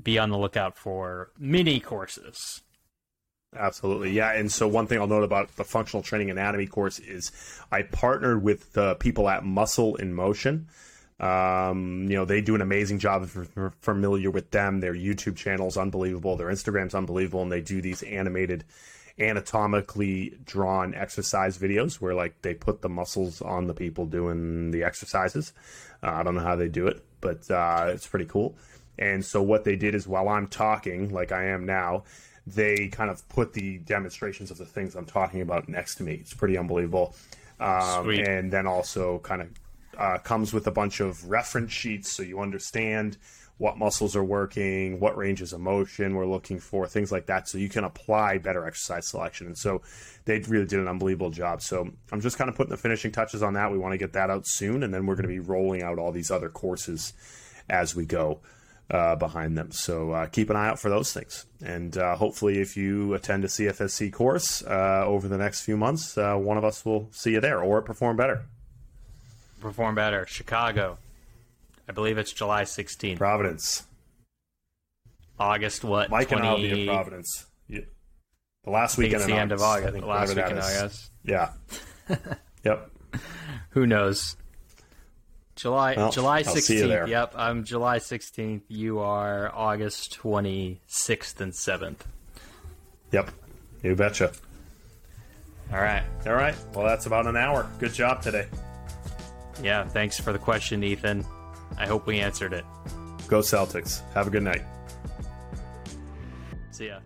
Speaker 2: be on the lookout for mini courses.
Speaker 1: Absolutely. Yeah. And so, one thing I'll note about the functional training anatomy course is I partnered with the people at Muscle and Motion. Um, you know, they do an amazing job if you're familiar with them. Their YouTube channel is unbelievable, their Instagram's unbelievable, and they do these animated anatomically drawn exercise videos where like they put the muscles on the people doing the exercises. Uh, I don't know how they do it, but uh, it's pretty cool. And so what they did is while I'm talking, like I am now, they kind of put the demonstrations of the things I'm talking about next to me. It's pretty unbelievable. Um, and then also kind of uh, comes with a bunch of reference sheets so you understand what muscles are working, what ranges of motion we're looking for, things like that, so you can apply better exercise selection. And so they really did an unbelievable job. So I'm just kind of putting the finishing touches on that. We want to get that out soon, and then we're going to be rolling out all these other courses as we go. Uh, behind them. So uh, keep an eye out for those things. And uh, hopefully, if you attend a CFSC course uh, over the next few months, uh, one of us will see you there or perform better.
Speaker 2: Perform better. Chicago. I believe it's July 16th.
Speaker 1: Providence.
Speaker 2: August what?
Speaker 1: Mike 20... and I'll be in Providence. Yeah. The last weekend.
Speaker 2: The end of August. i The last week in August.
Speaker 1: Yeah. *laughs* yep.
Speaker 2: Who knows? July well, July sixteenth. Yep, I'm July sixteenth. You are August twenty sixth and seventh.
Speaker 1: Yep, you betcha.
Speaker 2: All right,
Speaker 1: all right. Well, that's about an hour. Good job today.
Speaker 2: Yeah, thanks for the question, Ethan. I hope we answered it.
Speaker 1: Go Celtics. Have a good night.
Speaker 2: See ya.